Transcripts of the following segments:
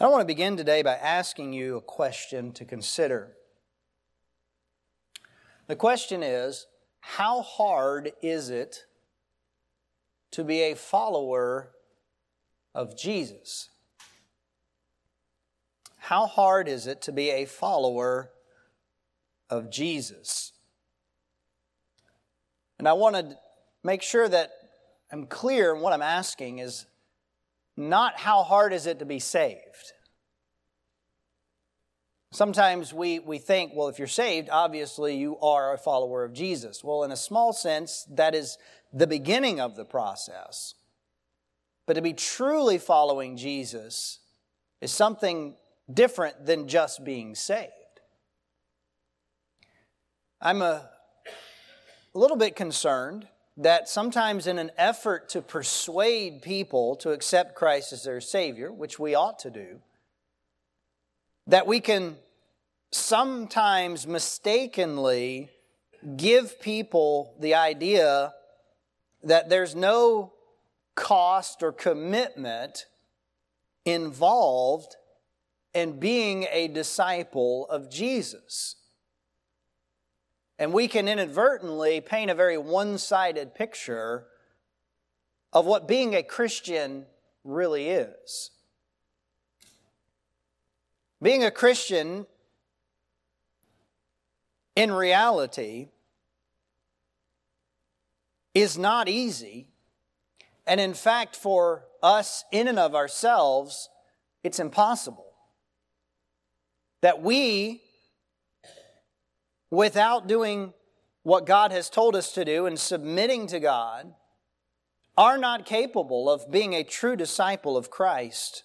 I want to begin today by asking you a question to consider. The question is How hard is it to be a follower of Jesus? How hard is it to be a follower of Jesus? And I want to make sure that I'm clear what I'm asking is not how hard is it to be saved. Sometimes we, we think, well, if you're saved, obviously you are a follower of Jesus. Well, in a small sense, that is the beginning of the process. But to be truly following Jesus is something different than just being saved. I'm a, a little bit concerned that sometimes, in an effort to persuade people to accept Christ as their Savior, which we ought to do, that we can sometimes mistakenly give people the idea that there's no cost or commitment involved in being a disciple of Jesus. And we can inadvertently paint a very one sided picture of what being a Christian really is. Being a Christian, in reality, is not easy. And in fact, for us, in and of ourselves, it's impossible. That we without doing what God has told us to do and submitting to God, are not capable of being a true disciple of Christ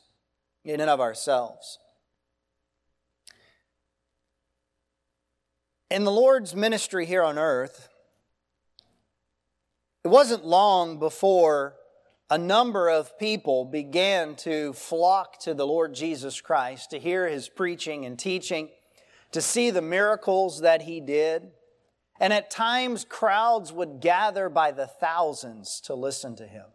in and of ourselves. In the Lord's ministry here on earth, it wasn't long before a number of people began to flock to the Lord Jesus Christ to hear his preaching and teaching to see the miracles that he did. And at times, crowds would gather by the thousands to listen to him.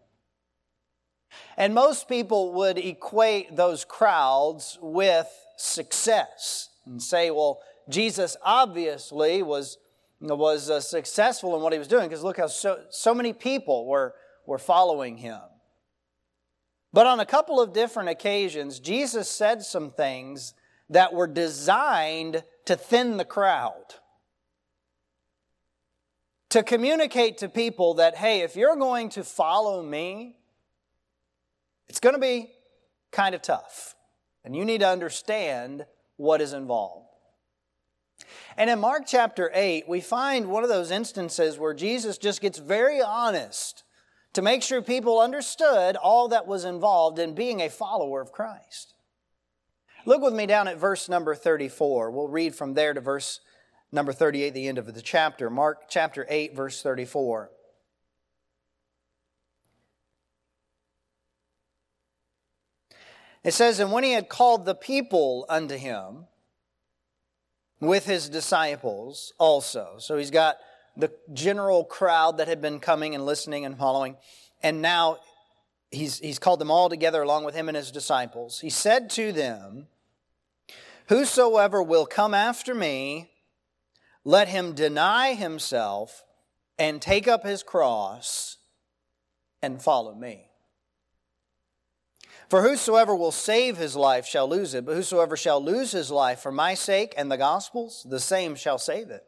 And most people would equate those crowds with success and say, well, Jesus obviously was, was uh, successful in what he was doing because look how so, so many people were, were following him. But on a couple of different occasions, Jesus said some things that were designed to thin the crowd. To communicate to people that, hey, if you're going to follow me, it's going to be kind of tough. And you need to understand what is involved. And in Mark chapter 8, we find one of those instances where Jesus just gets very honest to make sure people understood all that was involved in being a follower of Christ. Look with me down at verse number 34. We'll read from there to verse number 38, the end of the chapter. Mark chapter 8, verse 34. It says, And when he had called the people unto him with his disciples also. So he's got the general crowd that had been coming and listening and following. And now he's, he's called them all together along with him and his disciples. He said to them, Whosoever will come after me, let him deny himself and take up his cross and follow me. For whosoever will save his life shall lose it, but whosoever shall lose his life for my sake and the gospel's, the same shall save it.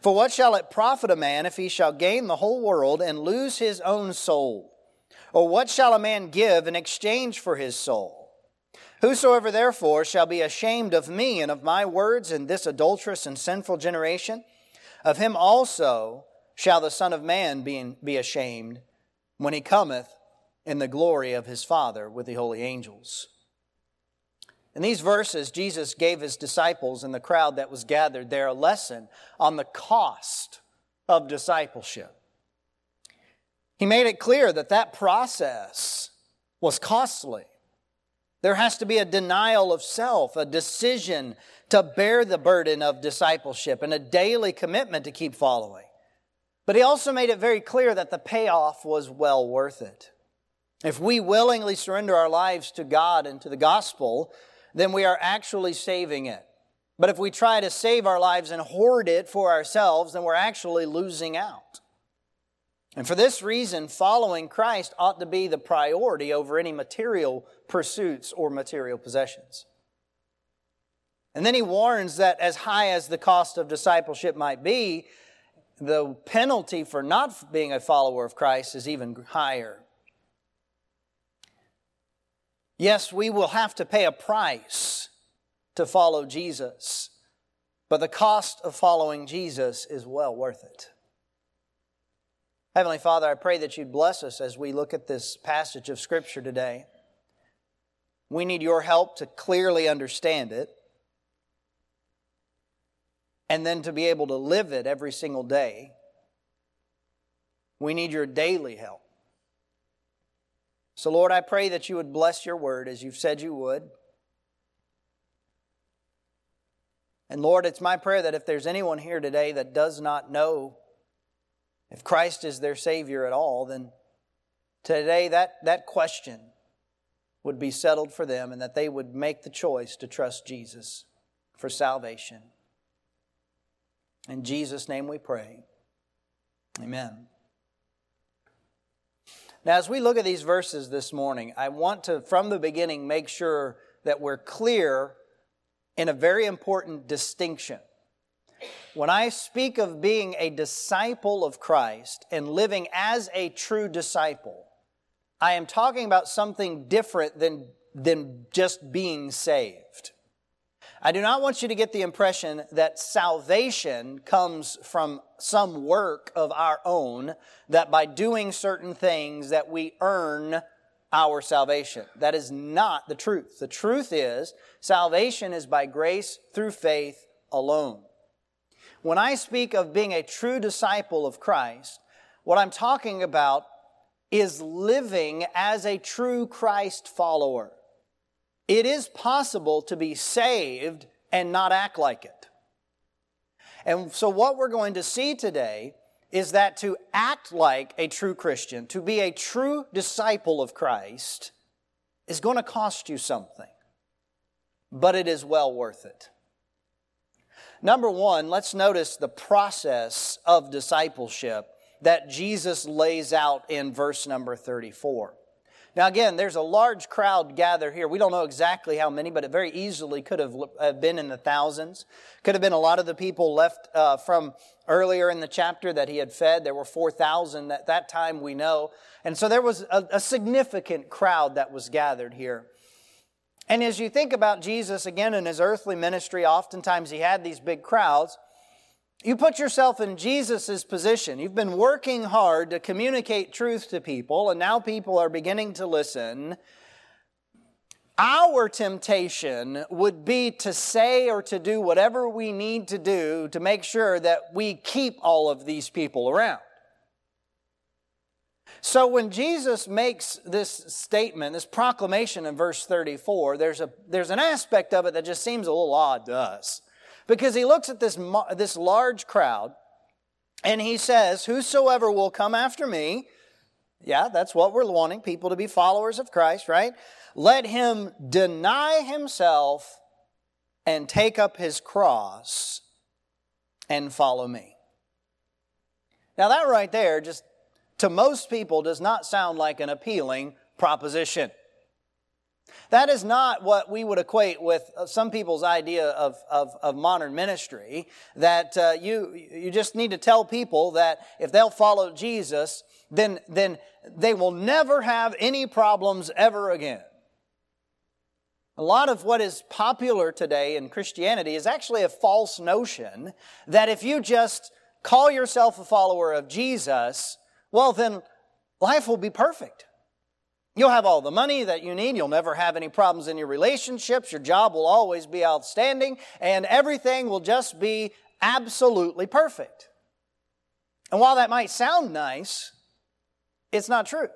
For what shall it profit a man if he shall gain the whole world and lose his own soul? Or what shall a man give in exchange for his soul? Whosoever therefore shall be ashamed of me and of my words in this adulterous and sinful generation, of him also shall the Son of Man be, ashamed when he cometh in the glory of his Father with the holy angels. In these verses, Jesus gave his disciples and the crowd that was gathered there a lesson on the cost of discipleship. He made it clear that that process was costly. There has to be a denial of self, a decision to bear the burden of discipleship, and a daily commitment to keep following. But he also made it very clear that the payoff was well worth it. If we willingly surrender our lives to God and to the gospel, then we are actually saving it. But if we try to save our lives and hoard it for ourselves, then we're actually losing out. And for this reason, following Christ ought to be the priority over any material pursuits or material possessions. And then he warns that as high as the cost of discipleship might be, the penalty for not being a follower of Christ is even higher. Yes, we will have to pay a price to follow Jesus, but the cost of following Jesus is well worth it. Heavenly Father, I pray that you'd bless us as we look at this passage of Scripture today. We need your help to clearly understand it and then to be able to live it every single day. We need your daily help. So, Lord, I pray that you would bless your word as you've said you would. And Lord, it's my prayer that if there's anyone here today that does not know if Christ is their Savior at all, then today that, that question would be settled for them and that they would make the choice to trust Jesus for salvation. In Jesus' name we pray. Amen. Now, as we look at these verses this morning, I want to, from the beginning, make sure that we're clear in a very important distinction. When I speak of being a disciple of Christ and living as a true disciple, I am talking about something different than, than just being saved. I do not want you to get the impression that salvation comes from some work of our own, that by doing certain things that we earn our salvation. That is not the truth. The truth is salvation is by grace through faith alone. When I speak of being a true disciple of Christ, what I'm talking about is living as a true Christ follower. It is possible to be saved and not act like it. And so, what we're going to see today is that to act like a true Christian, to be a true disciple of Christ, is going to cost you something, but it is well worth it. Number one, let's notice the process of discipleship that Jesus lays out in verse number 34. Now, again, there's a large crowd gathered here. We don't know exactly how many, but it very easily could have been in the thousands. Could have been a lot of the people left uh, from earlier in the chapter that he had fed. There were 4,000 at that time, we know. And so there was a, a significant crowd that was gathered here. And as you think about Jesus again in his earthly ministry, oftentimes he had these big crowds. You put yourself in Jesus' position. You've been working hard to communicate truth to people, and now people are beginning to listen. Our temptation would be to say or to do whatever we need to do to make sure that we keep all of these people around. So when Jesus makes this statement, this proclamation in verse 34, there's, a, there's an aspect of it that just seems a little odd to us. Because he looks at this, this large crowd and he says, Whosoever will come after me, yeah, that's what we're wanting, people to be followers of Christ, right? Let him deny himself and take up his cross and follow me. Now, that right there, just to most people, does not sound like an appealing proposition. That is not what we would equate with uh, some people's idea of, of, of modern ministry, that uh, you, you just need to tell people that if they'll follow Jesus, then, then they will never have any problems ever again. A lot of what is popular today in Christianity is actually a false notion that if you just call yourself a follower of Jesus, well, then life will be perfect. You'll have all the money that you need. You'll never have any problems in your relationships. Your job will always be outstanding and everything will just be absolutely perfect. And while that might sound nice, it's not true.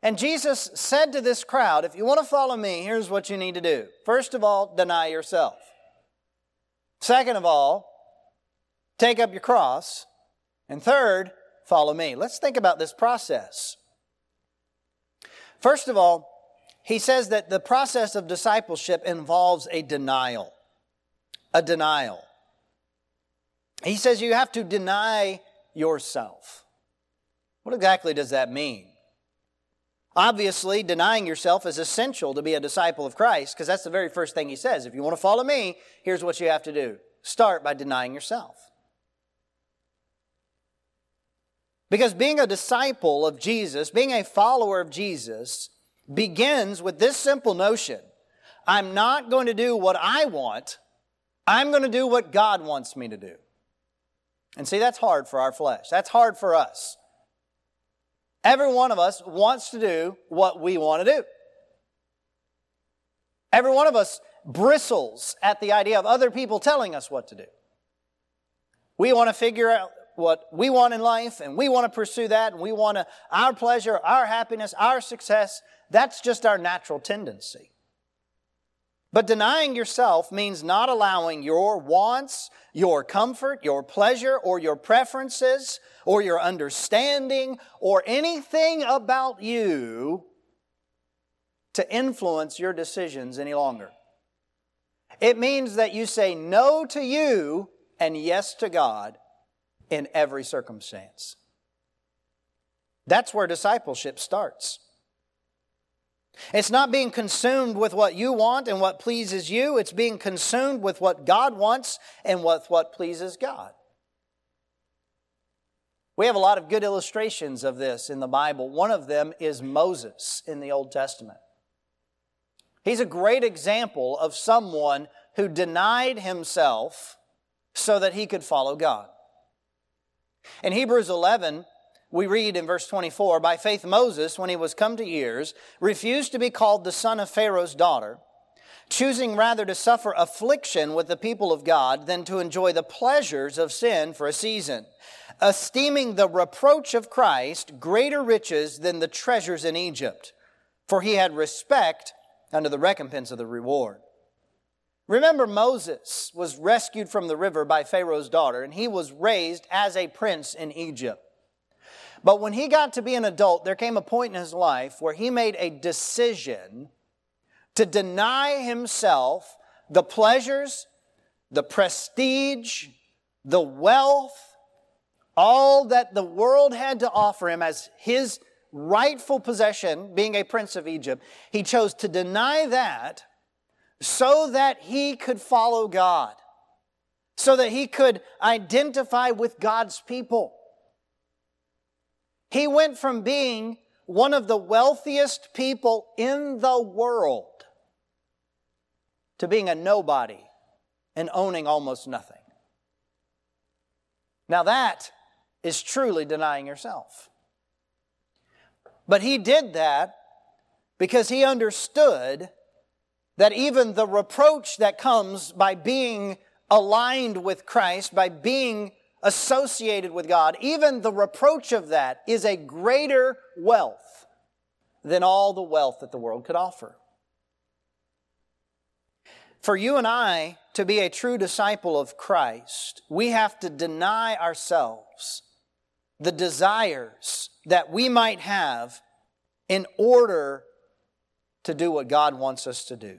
And Jesus said to this crowd, if you want to follow me, here's what you need to do. First of all, deny yourself. Second of all, take up your cross. And third, follow me. Let's think about this process. First of all, he says that the process of discipleship involves a denial. A denial. He says you have to deny yourself. What exactly does that mean? Obviously, denying yourself is essential to be a disciple of Christ because that's the very first thing he says. If you want to follow me, here's what you have to do start by denying yourself. Because being a disciple of Jesus, being a follower of Jesus, begins with this simple notion I'm not going to do what I want, I'm going to do what God wants me to do. And see, that's hard for our flesh. That's hard for us. Every one of us wants to do what we want to do. Every one of us bristles at the idea of other people telling us what to do. We want to figure out what we want in life and we want to pursue that and we want to, our pleasure, our happiness, our success. That's just our natural tendency. But denying yourself means not allowing your wants, your comfort, your pleasure, or your preferences, or your understanding, or anything about you to influence your decisions any longer. It means that you say no to you and yes to God in every circumstance. That's where discipleship starts. It's not being consumed with what you want and what pleases you. It's being consumed with what God wants and with what pleases God. We have a lot of good illustrations of this in the Bible. One of them is Moses in the Old Testament. He's a great example of someone who denied himself so that he could follow God. In Hebrews 11, we read in verse 24 By faith, Moses, when he was come to years, refused to be called the son of Pharaoh's daughter, choosing rather to suffer affliction with the people of God than to enjoy the pleasures of sin for a season, esteeming the reproach of Christ greater riches than the treasures in Egypt, for he had respect unto the recompense of the reward. Remember, Moses was rescued from the river by Pharaoh's daughter, and he was raised as a prince in Egypt. But when he got to be an adult, there came a point in his life where he made a decision to deny himself the pleasures, the prestige, the wealth, all that the world had to offer him as his rightful possession, being a prince of Egypt. He chose to deny that so that he could follow God, so that he could identify with God's people. He went from being one of the wealthiest people in the world to being a nobody and owning almost nothing. Now, that is truly denying yourself. But he did that because he understood that even the reproach that comes by being aligned with Christ, by being associated with God, even the reproach of that is a greater wealth than all the wealth that the world could offer. For you and I to be a true disciple of Christ, we have to deny ourselves the desires that we might have in order to do what God wants us to do.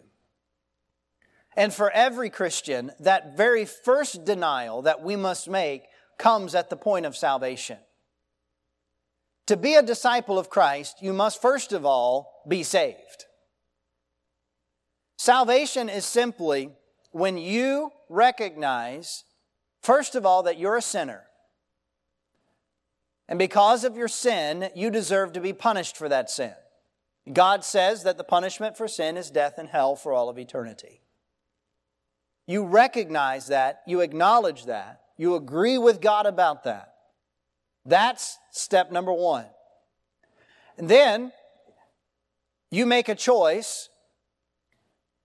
And for every Christian, that very first denial that we must make comes at the point of salvation. To be a disciple of Christ, you must first of all be saved. Salvation is simply when you recognize, first of all, that you're a sinner. And because of your sin, you deserve to be punished for that sin. God says that the punishment for sin is death and hell for all of eternity. You recognize that, you acknowledge that, you agree with God about that. That's step number one. And then you make a choice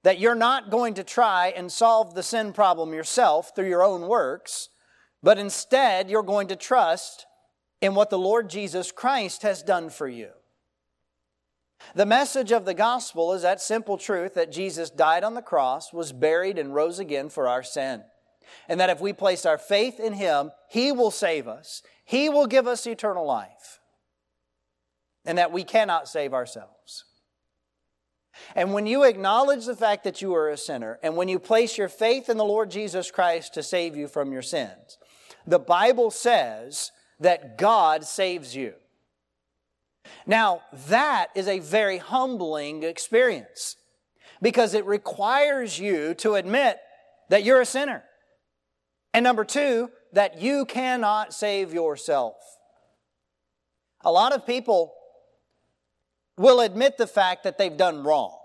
that you're not going to try and solve the sin problem yourself through your own works, but instead you're going to trust in what the Lord Jesus Christ has done for you. The message of the gospel is that simple truth that Jesus died on the cross, was buried, and rose again for our sin and that if we place our faith in Him, He will save us. He will give us eternal life. And that we cannot save ourselves. And when you acknowledge the fact that you are a sinner, and when you place your faith in the Lord Jesus Christ to save you from your sins, the Bible says that God saves you. Now, that is a very humbling experience because it requires you to admit that you're a sinner. And number two, that you cannot save yourself. A lot of people will admit the fact that they've done wrong,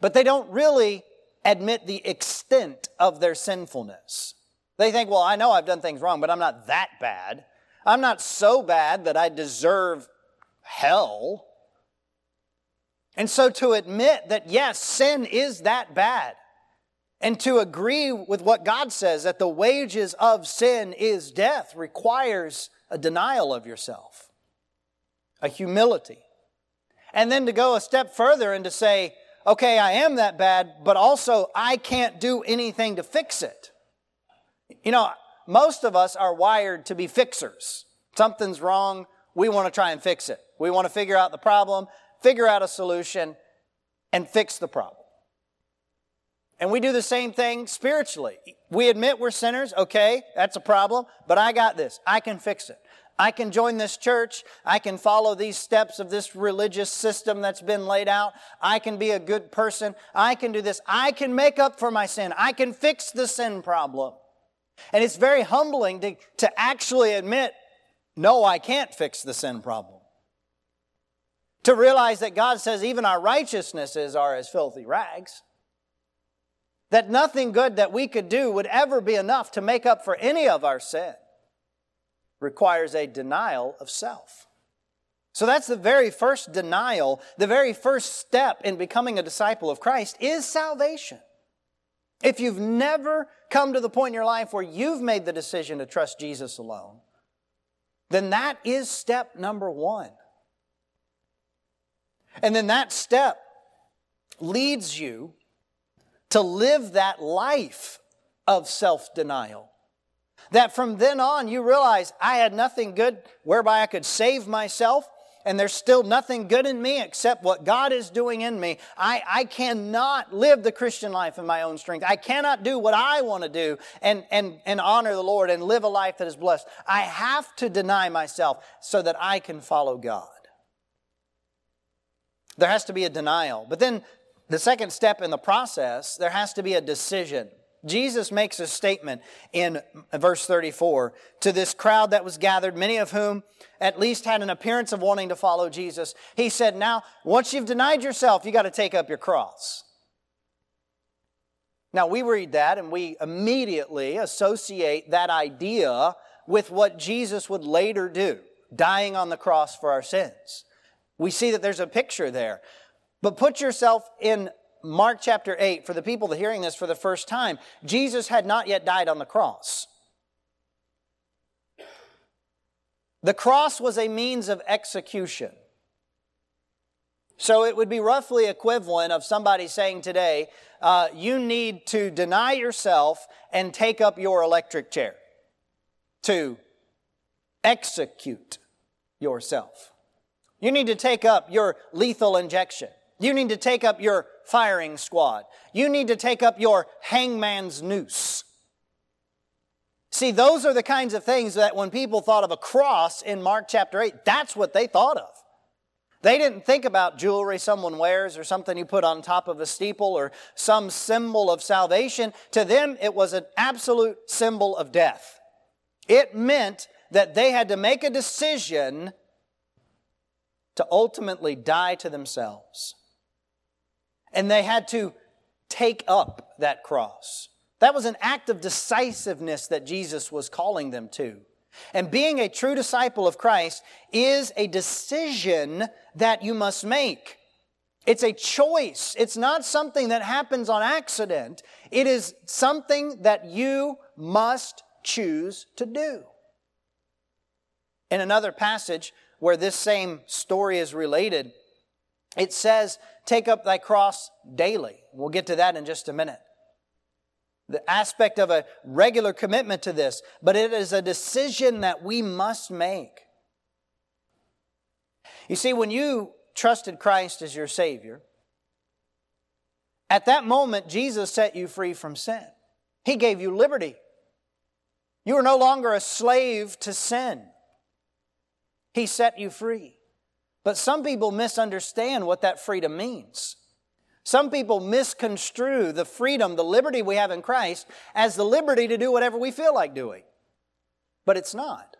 but they don't really admit the extent of their sinfulness. They think, well, I know I've done things wrong, but I'm not that bad. I'm not so bad that I deserve hell. And so to admit that, yes, sin is that bad, and to agree with what God says that the wages of sin is death requires a denial of yourself, a humility. And then to go a step further and to say, okay, I am that bad, but also I can't do anything to fix it. You know, most of us are wired to be fixers. Something's wrong, we want to try and fix it. We want to figure out the problem, figure out a solution, and fix the problem. And we do the same thing spiritually. We admit we're sinners, okay, that's a problem, but I got this. I can fix it. I can join this church. I can follow these steps of this religious system that's been laid out. I can be a good person. I can do this. I can make up for my sin. I can fix the sin problem. And it's very humbling to, to actually admit, no, I can't fix the sin problem. To realize that God says even our righteousnesses are as filthy rags that nothing good that we could do would ever be enough to make up for any of our sin requires a denial of self. So that's the very first denial, the very first step in becoming a disciple of Christ is salvation. If you've never come to the point in your life where you've made the decision to trust Jesus alone, then that is step number one. And then that step leads you to live that life of self denial. That from then on you realize I had nothing good whereby I could save myself, and there's still nothing good in me except what God is doing in me. I, I cannot live the Christian life in my own strength. I cannot do what I want to do and, and, and honor the Lord and live a life that is blessed. I have to deny myself so that I can follow God. There has to be a denial. But then the second step in the process, there has to be a decision. Jesus makes a statement in verse 34 to this crowd that was gathered, many of whom at least had an appearance of wanting to follow Jesus. He said, Now, once you've denied yourself, you got to take up your cross. Now, we read that and we immediately associate that idea with what Jesus would later do, dying on the cross for our sins. We see that there's a picture there. But put yourself in Mark chapter 8 for the people that hearing this for the first time. Jesus had not yet died on the cross. The cross was a means of execution. So it would be roughly equivalent of somebody saying today, uh, you need to deny yourself and take up your electric chair to execute yourself. You need to take up your lethal injection. You need to take up your firing squad. You need to take up your hangman's noose. See, those are the kinds of things that when people thought of a cross in Mark chapter 8, that's what they thought of. They didn't think about jewelry someone wears or something you put on top of a steeple or some symbol of salvation. To them, it was an absolute symbol of death. It meant that they had to make a decision to ultimately die to themselves. And they had to take up that cross. That was an act of decisiveness that Jesus was calling them to. And being a true disciple of Christ is a decision that you must make. It's a choice. It's not something that happens on accident. It is something that you must choose to do. In another passage where this same story is related, it says, Take up thy cross daily. We'll get to that in just a minute. The aspect of a regular commitment to this, but it is a decision that we must make. You see, when you trusted Christ as your Savior, at that moment, Jesus set you free from sin. He gave you liberty. You are no longer a slave to sin. He set you free. But some people misunderstand what that freedom means. Some people misconstrue the freedom, the liberty we have in Christ as the liberty to do whatever we feel like doing. But it's not.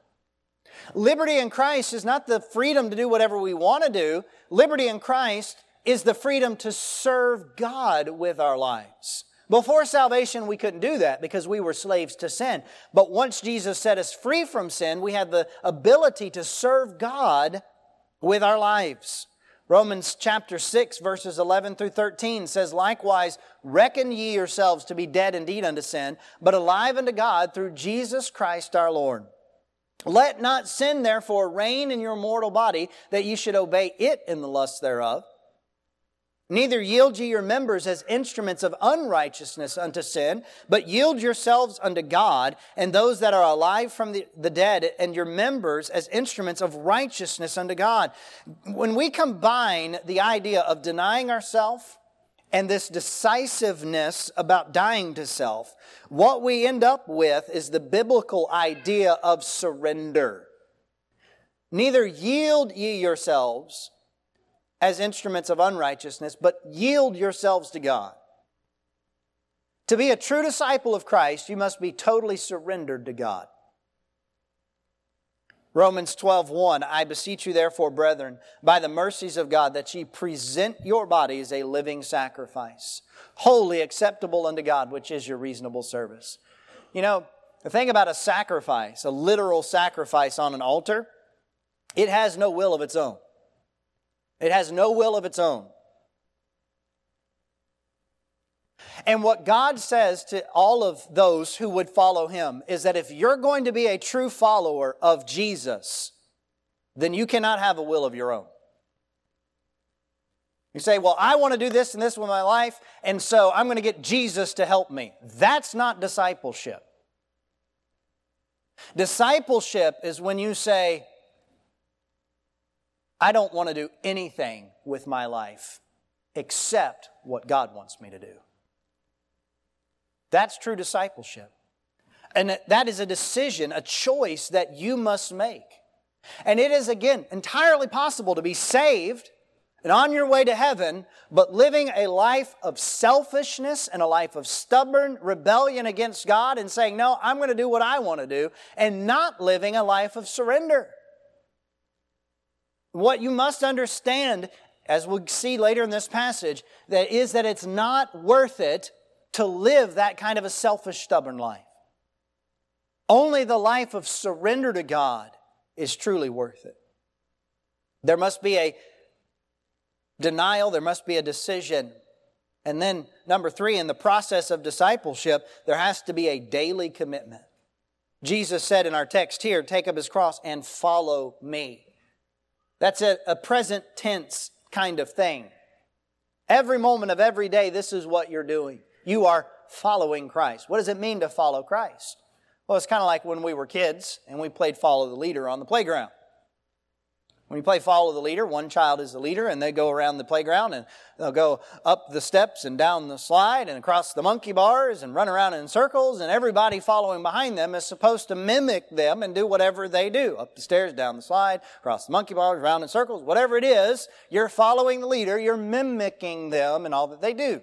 Liberty in Christ is not the freedom to do whatever we want to do. Liberty in Christ is the freedom to serve God with our lives. Before salvation, we couldn't do that because we were slaves to sin. But once Jesus set us free from sin, we have the ability to serve God with our lives. Romans chapter 6, verses 11 through 13 says, Likewise, reckon ye yourselves to be dead indeed unto sin, but alive unto God through Jesus Christ our Lord. Let not sin therefore reign in your mortal body, that ye should obey it in the lust thereof. Neither yield ye your members as instruments of unrighteousness unto sin, but yield yourselves unto God, and those that are alive from the, the, dead, and your members as instruments of righteousness unto God. When we combine the idea of denying ourselves and this decisiveness about dying to self, what we end up with is the biblical idea of surrender. Neither yield ye yourselves as instruments of unrighteousness, but yield yourselves to God. To be a true disciple of Christ, you must be totally surrendered to God. Romans 12, I beseech you therefore, brethren, by the mercies of God, that ye present your bodies a living sacrifice, wholly acceptable unto God, which is your reasonable service. You know, the thing about a sacrifice, a literal sacrifice on an altar, it has no will of its own. It has no will of its own. And what God says to all of those who would follow him is that if you're going to be a true follower of Jesus, then you cannot have a will of your own. You say, Well, I want to do this and this with my life, and so I'm going to get Jesus to help me. That's not discipleship. Discipleship is when you say, I don't want to do anything with my life except what God wants me to do. That's true discipleship. And that is a decision, a choice that you must make. And it is, again, entirely possible to be saved and on your way to heaven, but living a life of selfishness and a life of stubborn rebellion against God and saying, No, I'm going to do what I want to do, and not living a life of surrender. What you must understand, as we'll see later in this passage, that is that it's not worth it to live that kind of a selfish, stubborn life. Only the life of surrender to God is truly worth it. There must be a denial, there must be a decision. And then, number three, in the process of discipleship, there has to be a daily commitment. Jesus said in our text here, Take up his cross and follow me. That's a, a present tense kind of thing. Every moment of every day, this is what you're doing. You are following Christ. What does it mean to follow Christ? Well, it's kind of like when we were kids and we played follow the leader on the playground. When you play follow the leader, one child is the leader and they go around the playground and they'll go up the steps and down the slide and across the monkey bars and run around in circles and everybody following behind them is supposed to mimic them and do whatever they do. Up the stairs, down the slide, across the monkey bars, around in circles, whatever it is, you're following the leader, you're mimicking them and all that they do.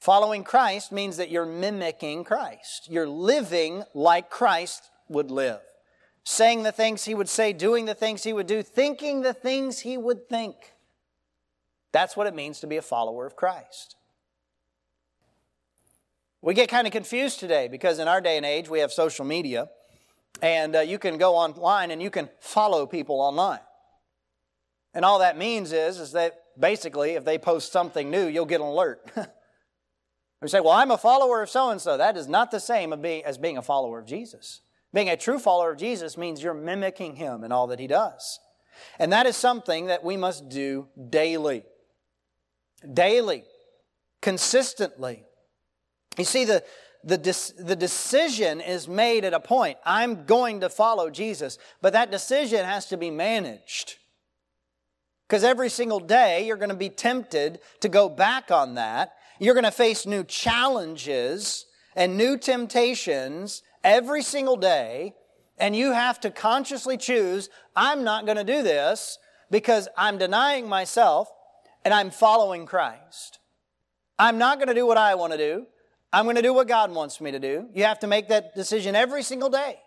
Following Christ means that you're mimicking Christ. You're living like Christ would live saying the things he would say, doing the things he would do, thinking the things he would think. That's what it means to be a follower of Christ. We get kind of confused today because in our day and age we have social media and uh, you can go online and you can follow people online. And all that means is, is that basically if they post something new, you'll get an alert. we say, well, I'm a follower of so and so. That is not the same as being a follower of Jesus. Being a true follower of Jesus means you're mimicking him in all that he does. And that is something that we must do daily. Daily. Consistently. You see, the, the, the decision is made at a point. I'm going to follow Jesus. But that decision has to be managed. Because every single day you're going to be tempted to go back on that. You're going to face new challenges and new temptations every single day. And you have to consciously choose I'm not going to do this because I'm denying myself and I'm following Christ. I'm not going to do what I want to do. I'm going to do what God wants me to do. You have to make that decision every single day.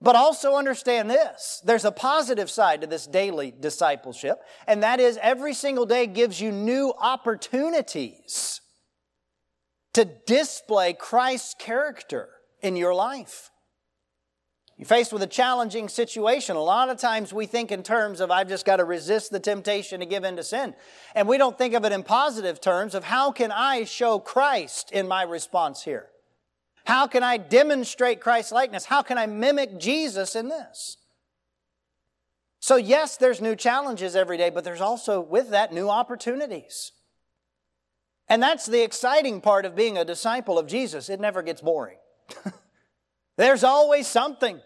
But also understand this there's a positive side to this daily discipleship, and that is every single day gives you new opportunities to display Christ's character in your life. You're faced with a challenging situation. A lot of times we think in terms of, I've just got to resist the temptation to give in to sin. And we don't think of it in positive terms of how can I show Christ in my response here? How can I demonstrate Christ's likeness? How can I mimic Jesus in this? So, yes, there's new challenges every day, but there's also with that new opportunities. And that's the exciting part of being a disciple of Jesus. It never gets boring. there's always something.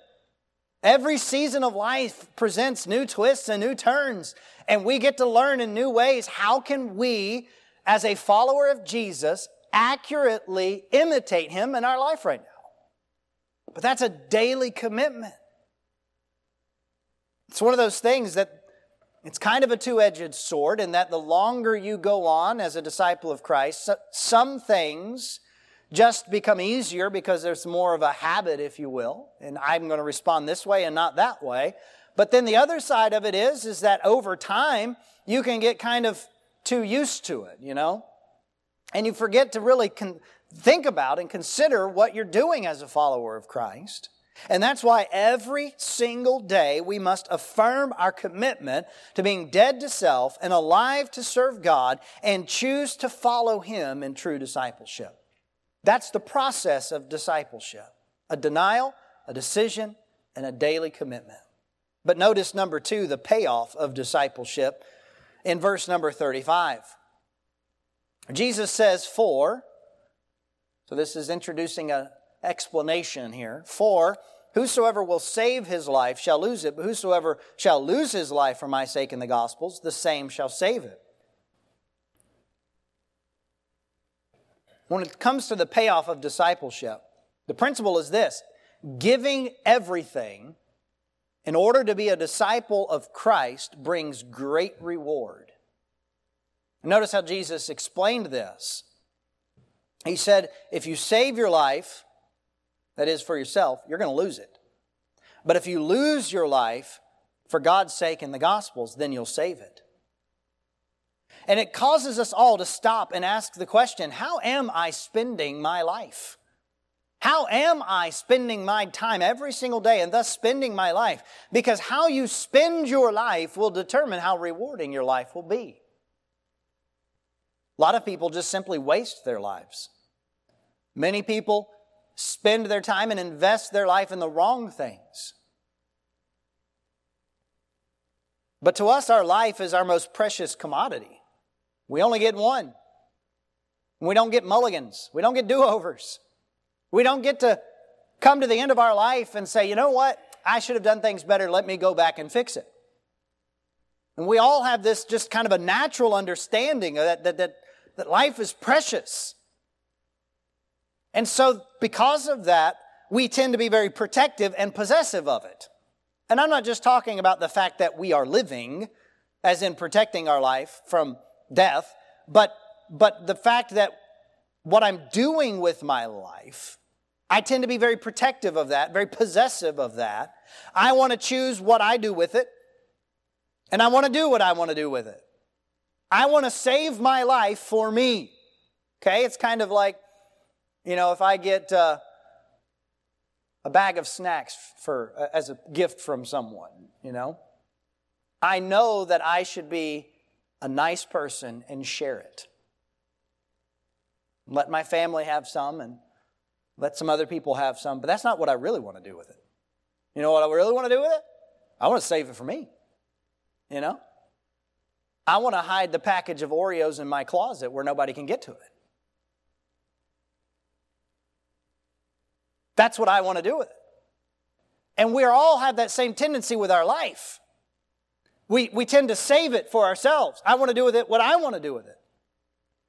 Every season of life presents new twists and new turns, and we get to learn in new ways. How can we, as a follower of Jesus, accurately imitate Him in our life right now. But that's a daily commitment. It's one of those things that it's kind of a two edged sword, in that the longer you go on as a disciple of Christ, some things just become easier because there's more of a habit, if you will, and I'm going to respond this way and not that way. But then the other side of it is, is that over time, you can get kind of too used to it, you know? and you forget to really con- think about and consider what you're doing as a follower of Christ. And that's why every single day we must affirm our commitment to being dead to self and alive to serve God and choose to follow Him in true discipleship. That's the process of discipleship a denial, a decision, and a daily commitment. But notice number two, the payoff of discipleship in verse number 35. Jesus says, For, so this is introducing an explanation here. For, whosoever will save his life shall lose it, but whosoever shall lose his life for my sake in the Gospels, the same shall save it. When it comes to the payoff of discipleship, the principle is this giving everything in order to be a disciple of Christ brings great reward. Notice how Jesus explained this. He said, if you save your life, that is for yourself, you're going to lose it. But if you lose your life for God's sake in the Gospels, then you'll save it. And it causes us all to stop and ask the question how am I spending my life? How am I spending my time every single day and thus spending my life? Because how you spend your life will determine how rewarding your life will be. A lot of people just simply waste their lives. Many people spend their time and invest their life in the wrong things. But to us, our life is our most precious commodity. We only get one. We don't get mulligans. We don't get do overs. We don't get to come to the end of our life and say, you know what? I should have done things better. Let me go back and fix it. And we all have this just kind of a natural understanding that, that, that that life is precious. And so, because of that, we tend to be very protective and possessive of it. And I'm not just talking about the fact that we are living, as in protecting our life from death, but, but the fact that what I'm doing with my life, I tend to be very protective of that, very possessive of that. I want to choose what I do with it, and I want to do what I want to do with it. I want to save my life for me. Okay, it's kind of like, you know, if I get uh, a bag of snacks for uh, as a gift from someone, you know, I know that I should be a nice person and share it. Let my family have some and let some other people have some, but that's not what I really want to do with it. You know what I really want to do with it? I want to save it for me. You know? I want to hide the package of Oreos in my closet where nobody can get to it. That's what I want to do with it. And we all have that same tendency with our life. we, we tend to save it for ourselves. I want to do with it what I want to do with it.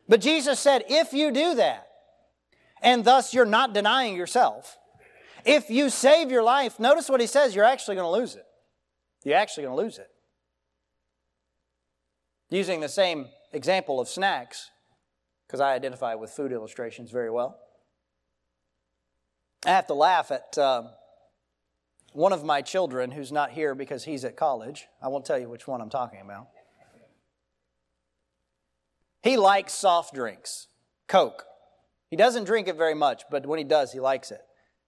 But Jesus said, if you do that, and thus you're not denying yourself, if you save your life, notice what he says, you're actually going to lose it. You're actually going to lose it. Using the same example of snacks, because I identify with food illustrations very well. I have to laugh at uh, one of my children who's not here because he's at college. I won't tell you which one I'm talking about. He likes soft drinks, Coke. He doesn't drink it very much, but when he does, he likes it.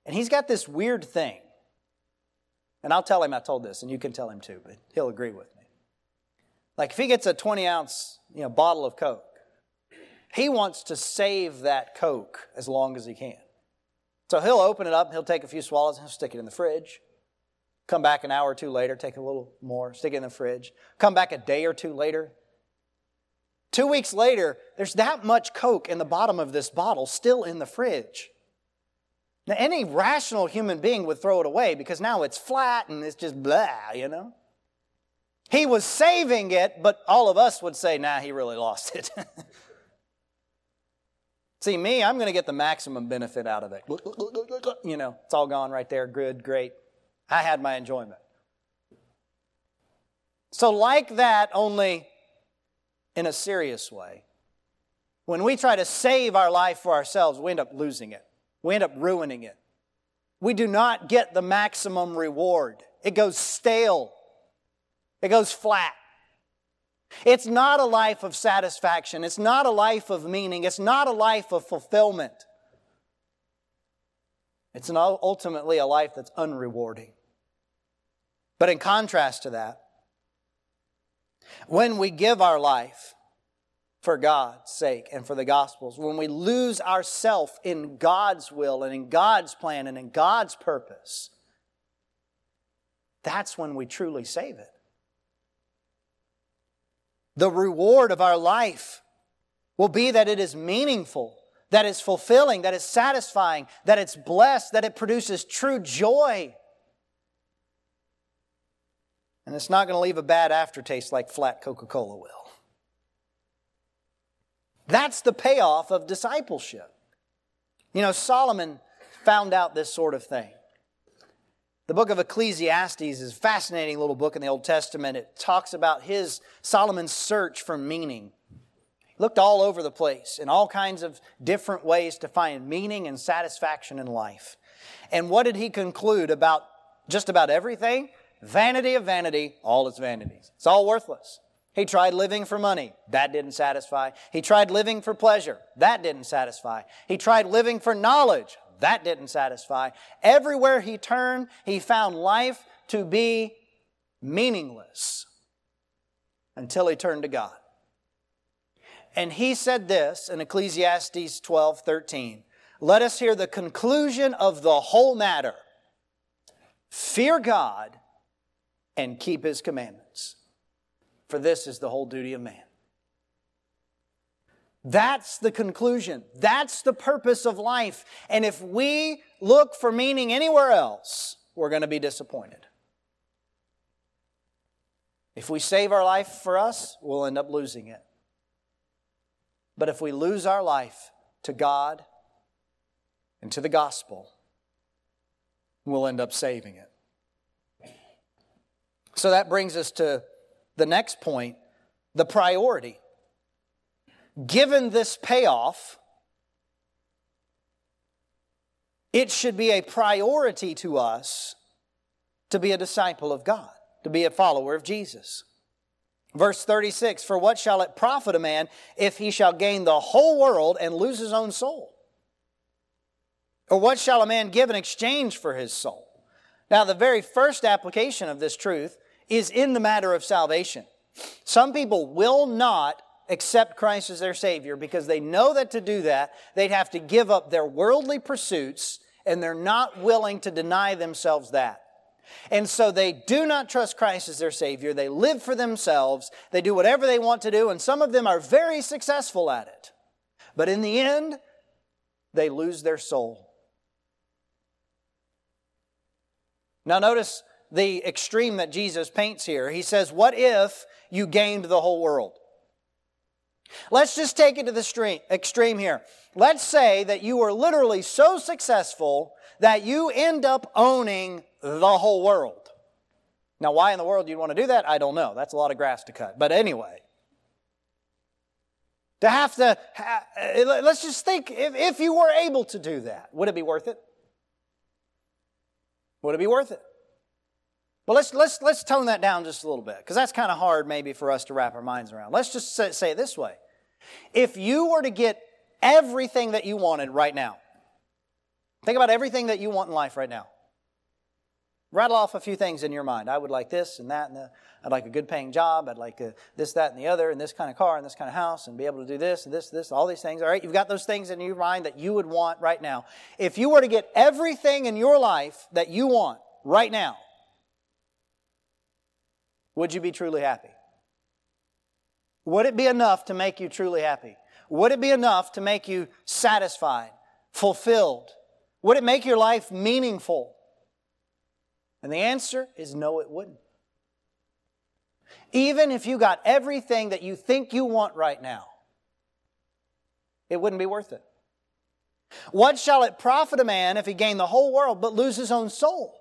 And he's got this weird thing. And I'll tell him I told this, and you can tell him too, but he'll agree with me. Like if he gets a 20 ounce you know, bottle of Coke, he wants to save that Coke as long as he can. So he'll open it up, he'll take a few swallows, and he'll stick it in the fridge. Come back an hour or two later, take a little more, stick it in the fridge. Come back a day or two later. Two weeks later, there's that much Coke in the bottom of this bottle still in the fridge. Now, any rational human being would throw it away because now it's flat and it's just blah, you know? He was saving it, but all of us would say, nah, he really lost it. See, me, I'm going to get the maximum benefit out of it. You know, it's all gone right there. Good, great. I had my enjoyment. So, like that, only in a serious way. When we try to save our life for ourselves, we end up losing it. We end up ruining it. We do not get the maximum reward. It goes stale. It goes flat. It's not a life of satisfaction. It's not a life of meaning. It's not a life of fulfillment. It's ultimately a life that's unrewarding. But in contrast to that, when we give our life for God's sake and for the gospel's, when we lose ourself in God's will and in God's plan and in God's purpose, that's when we truly save it. The reward of our life will be that it is meaningful, that it's fulfilling, that it's satisfying, that it's blessed, that it produces true joy. And it's not going to leave a bad aftertaste like flat Coca Cola will. That's the payoff of discipleship. You know, Solomon found out this sort of thing. The book of Ecclesiastes is a fascinating little book in the Old Testament. It talks about his Solomon's search for meaning. He looked all over the place in all kinds of different ways to find meaning and satisfaction in life. And what did he conclude about just about everything? Vanity of vanity, all its vanities. It's all worthless. He tried living for money. That didn't satisfy. He tried living for pleasure. That didn't satisfy. He tried living for knowledge. That didn't satisfy. Everywhere he turned, he found life to be meaningless until he turned to God. And he said this in Ecclesiastes 12 13. Let us hear the conclusion of the whole matter fear God and keep his commandments, for this is the whole duty of man. That's the conclusion. That's the purpose of life. And if we look for meaning anywhere else, we're going to be disappointed. If we save our life for us, we'll end up losing it. But if we lose our life to God and to the gospel, we'll end up saving it. So that brings us to the next point the priority given this payoff, it should be a priority to us to be a disciple of God, to be a follower of Jesus. Verse 36 For what shall it profit a man if he shall gain the whole world and lose his own soul? Or what shall a man give in exchange for his soul? Now, the very first application of this truth is in the matter of salvation. Some people will not accept Christ as their Savior because they know that to do that, they'd have to give up their worldly pursuits, and they're not willing to deny themselves that. And so they do not trust Christ as their Savior. They live for themselves. They do whatever they want to do, and some of them are very successful at it. But in the end, they lose their soul. Now, notice the extreme that Jesus paints here. He says, What if you gained the whole world? Let's just take it to the extreme here. Let's say that you are literally so successful that you end up owning the whole world. Now, why in the world you'd want to do that, I don't know. That's a lot of grass to cut. But anyway, to have to, eh, let's just think if, if you were able to do that, would it be worth it? Would it be worth it? Well, let's, let's, let's tone that down just a little bit because that's kind of hard maybe for us to wrap our minds around. Let's just say, say it this way. If you were to get everything that you wanted right now, think about everything that you want in life right now. Rattle off a few things in your mind. I would like this and that, and the, I'd like a good paying job. I'd like a, this, that, and the other, and this kind of car, and this kind of house, and be able to do this, and this, this, all these things. All right, you've got those things in your mind that you would want right now. If you were to get everything in your life that you want right now, would you be truly happy? Would it be enough to make you truly happy? Would it be enough to make you satisfied, fulfilled? Would it make your life meaningful? And the answer is no, it wouldn't. Even if you got everything that you think you want right now, it wouldn't be worth it. What shall it profit a man if he gain the whole world but lose his own soul?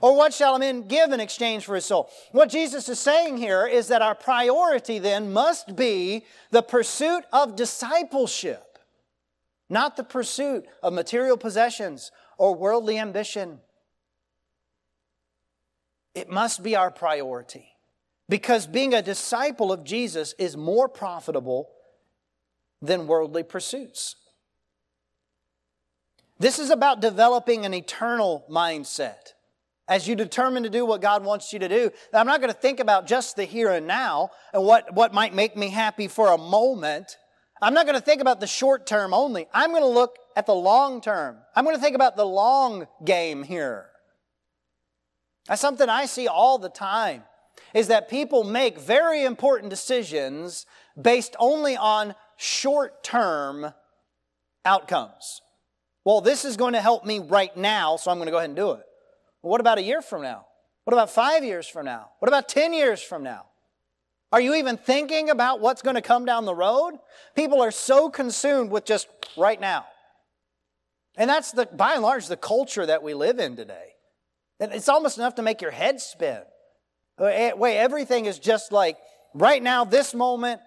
Or what shall a man give in exchange for his soul? What Jesus is saying here is that our priority then must be the pursuit of discipleship, not the pursuit of material possessions or worldly ambition. It must be our priority because being a disciple of Jesus is more profitable than worldly pursuits. This is about developing an eternal mindset as you determine to do what God wants you to do. I'm not going to think about just the here and now and what, what might make me happy for a moment. I'm not going to think about the short term only. I'm going to look at the long term. I'm going to think about the long game here. That's something I see all the time is that people make very important decisions based only on short term outcomes. Well, this is going to help me right now, so I'm going to go ahead and do it. What about a year from now? What about five years from now? What about 10 years from now? Are you even thinking about what's going to come down the road? People are so consumed with just right now. And that's the, by and large, the culture that we live in today. And it's almost enough to make your head spin. Uh, eh, wait, everything is just like right now, this moment,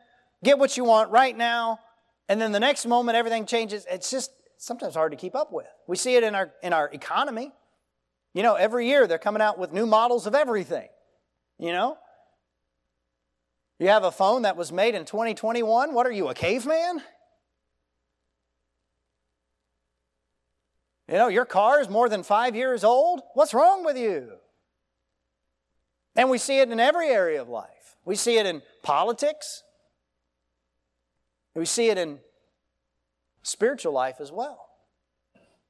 get what you want right now, and then the next moment everything changes. It's just sometimes hard to keep up with. We see it in our in our economy. You know, every year they're coming out with new models of everything. You know? You have a phone that was made in 2021. What are you, a caveman? You know, your car is more than five years old. What's wrong with you? And we see it in every area of life. We see it in politics. We see it in spiritual life as well.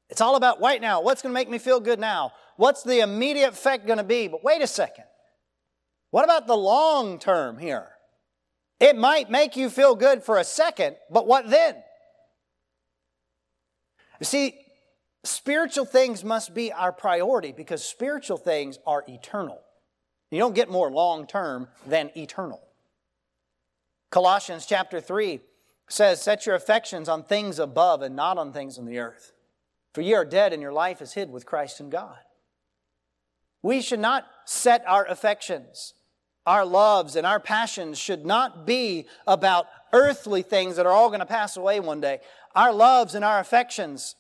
It's all about right now. What's going to make me feel good now? What's the immediate effect going to be? But wait a second. What about the long term here? It might make you feel good for a second, but what then? You see, spiritual things must be our priority because spiritual things are eternal. You don't get more long term than eternal. Colossians chapter 3 says, Set your affections on things above and not on things on the earth. For ye are dead, and your life is hid with Christ in God. We should not set our affections, our loves, and our passions should not be about earthly things that are all going to pass away one day. Our loves and our affections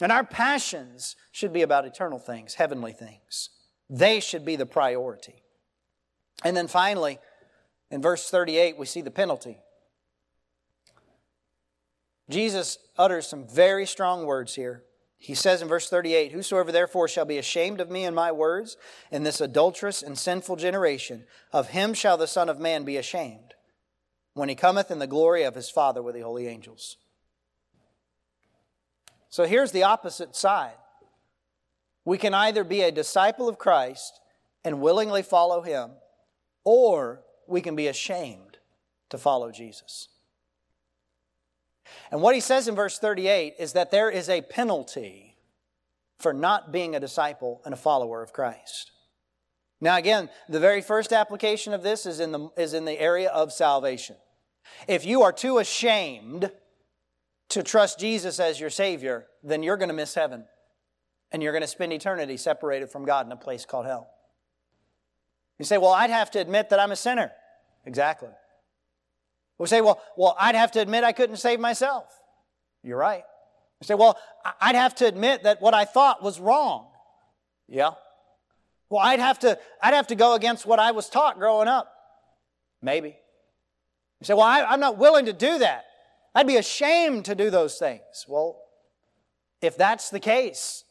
and our passions should be about eternal things, heavenly things. They should be the priority. And then finally, in verse 38, we see the penalty. Jesus utters some very strong words here. He says in verse 38 Whosoever therefore shall be ashamed of me and my words in this adulterous and sinful generation, of him shall the Son of Man be ashamed when he cometh in the glory of his Father with the holy angels. So here's the opposite side. We can either be a disciple of Christ and willingly follow him, or we can be ashamed to follow Jesus. And what he says in verse 38 is that there is a penalty for not being a disciple and a follower of Christ. Now, again, the very first application of this is in the, is in the area of salvation. If you are too ashamed to trust Jesus as your Savior, then you're going to miss heaven. And you're going to spend eternity separated from God in a place called hell. You say, well, I'd have to admit that I'm a sinner. Exactly. We say, well, well, I'd have to admit I couldn't save myself. You're right. You say, well, I'd have to admit that what I thought was wrong. Yeah. Well, I'd have to, I'd have to go against what I was taught growing up. Maybe. You say, well, I, I'm not willing to do that. I'd be ashamed to do those things. Well, if that's the case,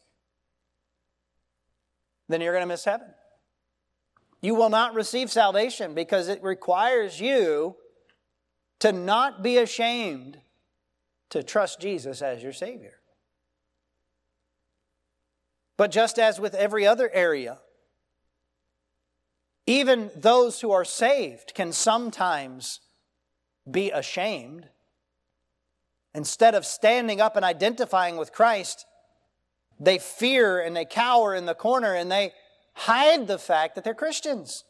then you're going to miss heaven. You will not receive salvation because it requires you to not be ashamed to trust Jesus as your Savior. But just as with every other area, even those who are saved can sometimes be ashamed. Instead of standing up and identifying with Christ, they fear and they cower in the corner and they hide the fact that they're Christians.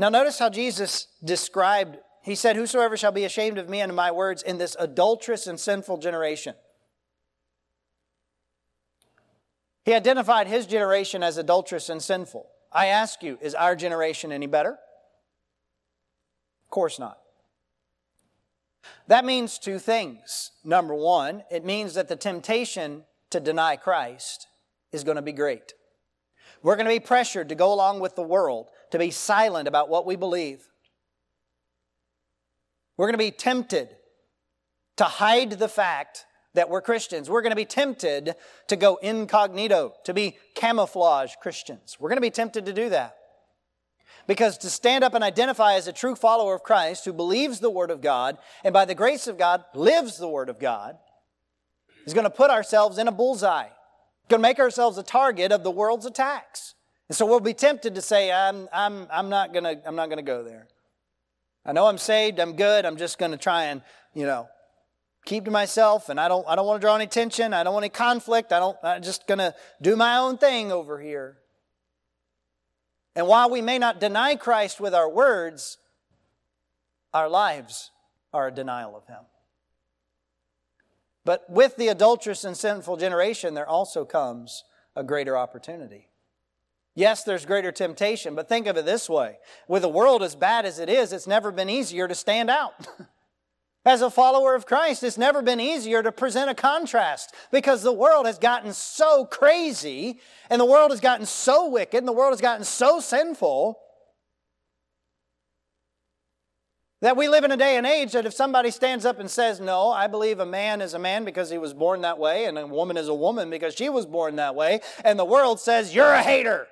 Now, notice how Jesus described, he said, Whosoever shall be ashamed of me and of my words in this adulterous and sinful generation. He identified his generation as adulterous and sinful. I ask you, is our generation any better? Of course not. That means two things. Number one, it means that the temptation to deny Christ is going to be great. We're going to be pressured to go along with the world, to be silent about what we believe. We're going to be tempted to hide the fact that we're Christians. We're going to be tempted to go incognito, to be camouflage Christians. We're going to be tempted to do that. Because to stand up and identify as a true follower of Christ who believes the Word of God and by the grace of God lives the Word of God is going to put ourselves in a bullseye, going to make ourselves a target of the world's attacks. And so we'll be tempted to say, I'm, I'm, I'm not going to go there. I know I'm saved, I'm good, I'm just going to try and, you know, keep to myself and I don't, I don't want to draw any attention. I don't want any conflict. I don't, I'm just going to do my own thing over here. And while we may not deny Christ with our words, our lives are a denial of Him. But with the adulterous and sinful generation, there also comes a greater opportunity. Yes, there's greater temptation, but think of it this way. With a world as bad as it is, it's never been easier to stand out. As a follower of Christ, it's never been easier to present a contrast because the world has gotten so crazy and the world has gotten so wicked and the world has gotten so sinful that we live in a day and age that if somebody stands up and says, No, I believe a man is a man because he was born that way and a woman is a woman because she was born that way, and the world says, You're a hater.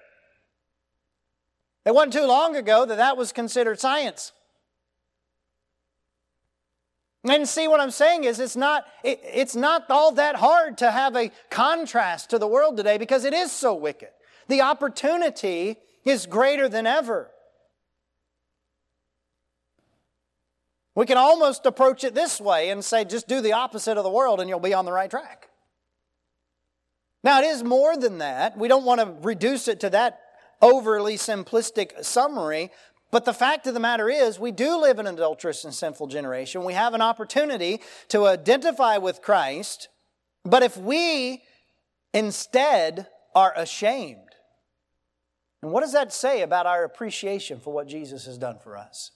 It wasn't too long ago that that was considered science. And see what I'm saying is it's not it, it's not all that hard to have a contrast to the world today because it is so wicked. The opportunity is greater than ever. We can almost approach it this way and say just do the opposite of the world and you'll be on the right track. Now it is more than that. We don't want to reduce it to that overly simplistic summary, but the fact of the matter is, we do live in an adulterous and sinful generation. We have an opportunity to identify with Christ, but if we instead are ashamed, and what does that say about our appreciation for what Jesus has done for us?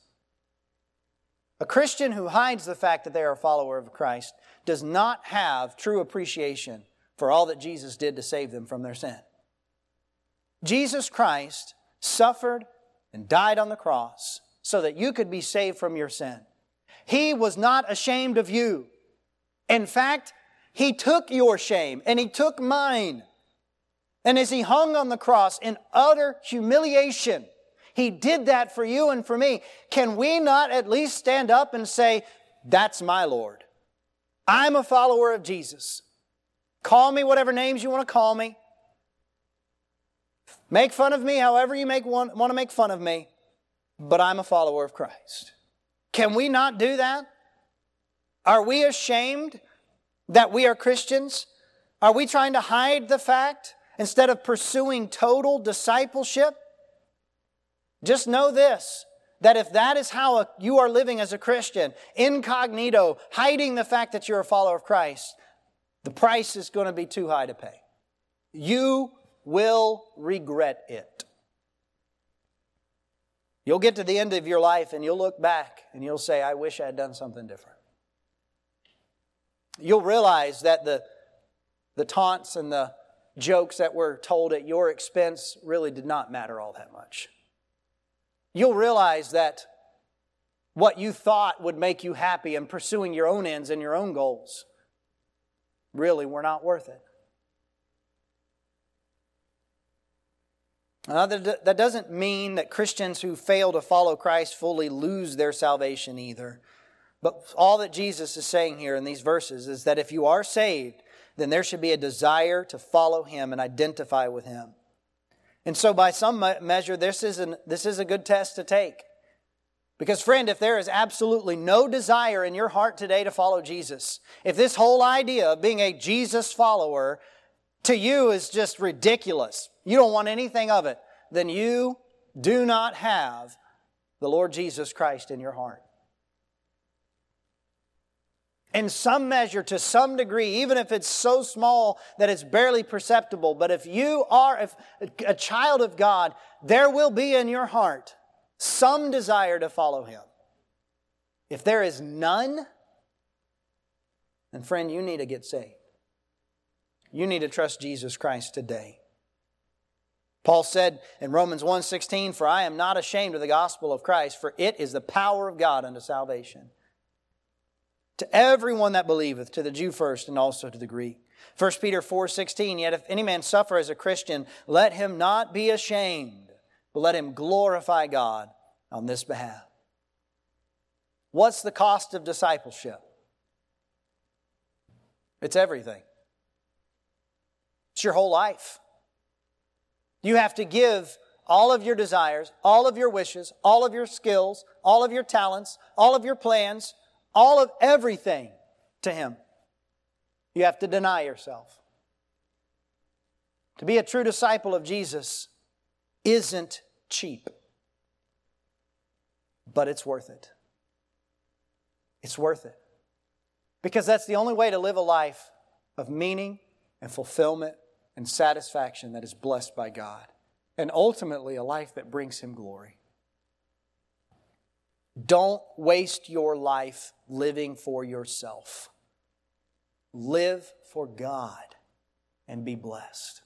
A Christian who hides the fact that they are a follower of Christ does not have true appreciation for all that Jesus did to save them from their sin. Jesus Christ suffered and died on the cross so that you could be saved from your sin. He was not ashamed of you. In fact, He took your shame and He took mine. And as He hung on the cross in utter humiliation, He did that for you and for me. Can we not at least stand up and say, That's my Lord? I'm a follower of Jesus. Call me whatever names you want to call me. Make fun of me however you make want, want to make fun of me, but I'm a follower of Christ. Can we not do that? Are we ashamed that we are Christians? Are we trying to hide the fact instead of pursuing total discipleship? Just know this that if that is how you are living as a Christian, incognito, hiding the fact that you're a follower of Christ, the price is going to be too high to pay. You will regret it. You'll get to the end of your life and you'll look back and you'll say, I wish I had done something different. You'll realize that the, the taunts and the jokes that were told at your expense really did not matter all that much. You'll realize that what you thought would make you happy and pursuing your own ends and your own goals really were not worth it. Now, that doesn't mean that Christians who fail to follow Christ fully lose their salvation either. But all that Jesus is saying here in these verses is that if you are saved, then there should be a desire to follow Him and identify with Him. And so, by some measure, this is, an, this is a good test to take. Because, friend, if there is absolutely no desire in your heart today to follow Jesus, if this whole idea of being a Jesus follower to you is just ridiculous, you don't want anything of it, then you do not have the Lord Jesus Christ in your heart. In some measure, to some degree, even if it's so small that it's barely perceptible, but if you are if a child of God, there will be in your heart some desire to follow Him. If there is none, then friend, you need to get saved. You need to trust Jesus Christ today. Paul said in Romans 1:16, "For I am not ashamed of the gospel of Christ, for it is the power of God unto salvation to everyone that believeth, to the Jew first and also to the Greek." 1 Peter 4:16, "Yet if any man suffer as a Christian, let him not be ashamed, but let him glorify God on this behalf." What's the cost of discipleship? It's everything. It's your whole life. You have to give all of your desires, all of your wishes, all of your skills, all of your talents, all of your plans, all of everything to Him. You have to deny yourself. To be a true disciple of Jesus isn't cheap, but it's worth it. It's worth it. Because that's the only way to live a life of meaning and fulfillment and satisfaction that is blessed by God, and ultimately a life that brings Him glory. Don't waste your life living for yourself. Live for God and be blessed.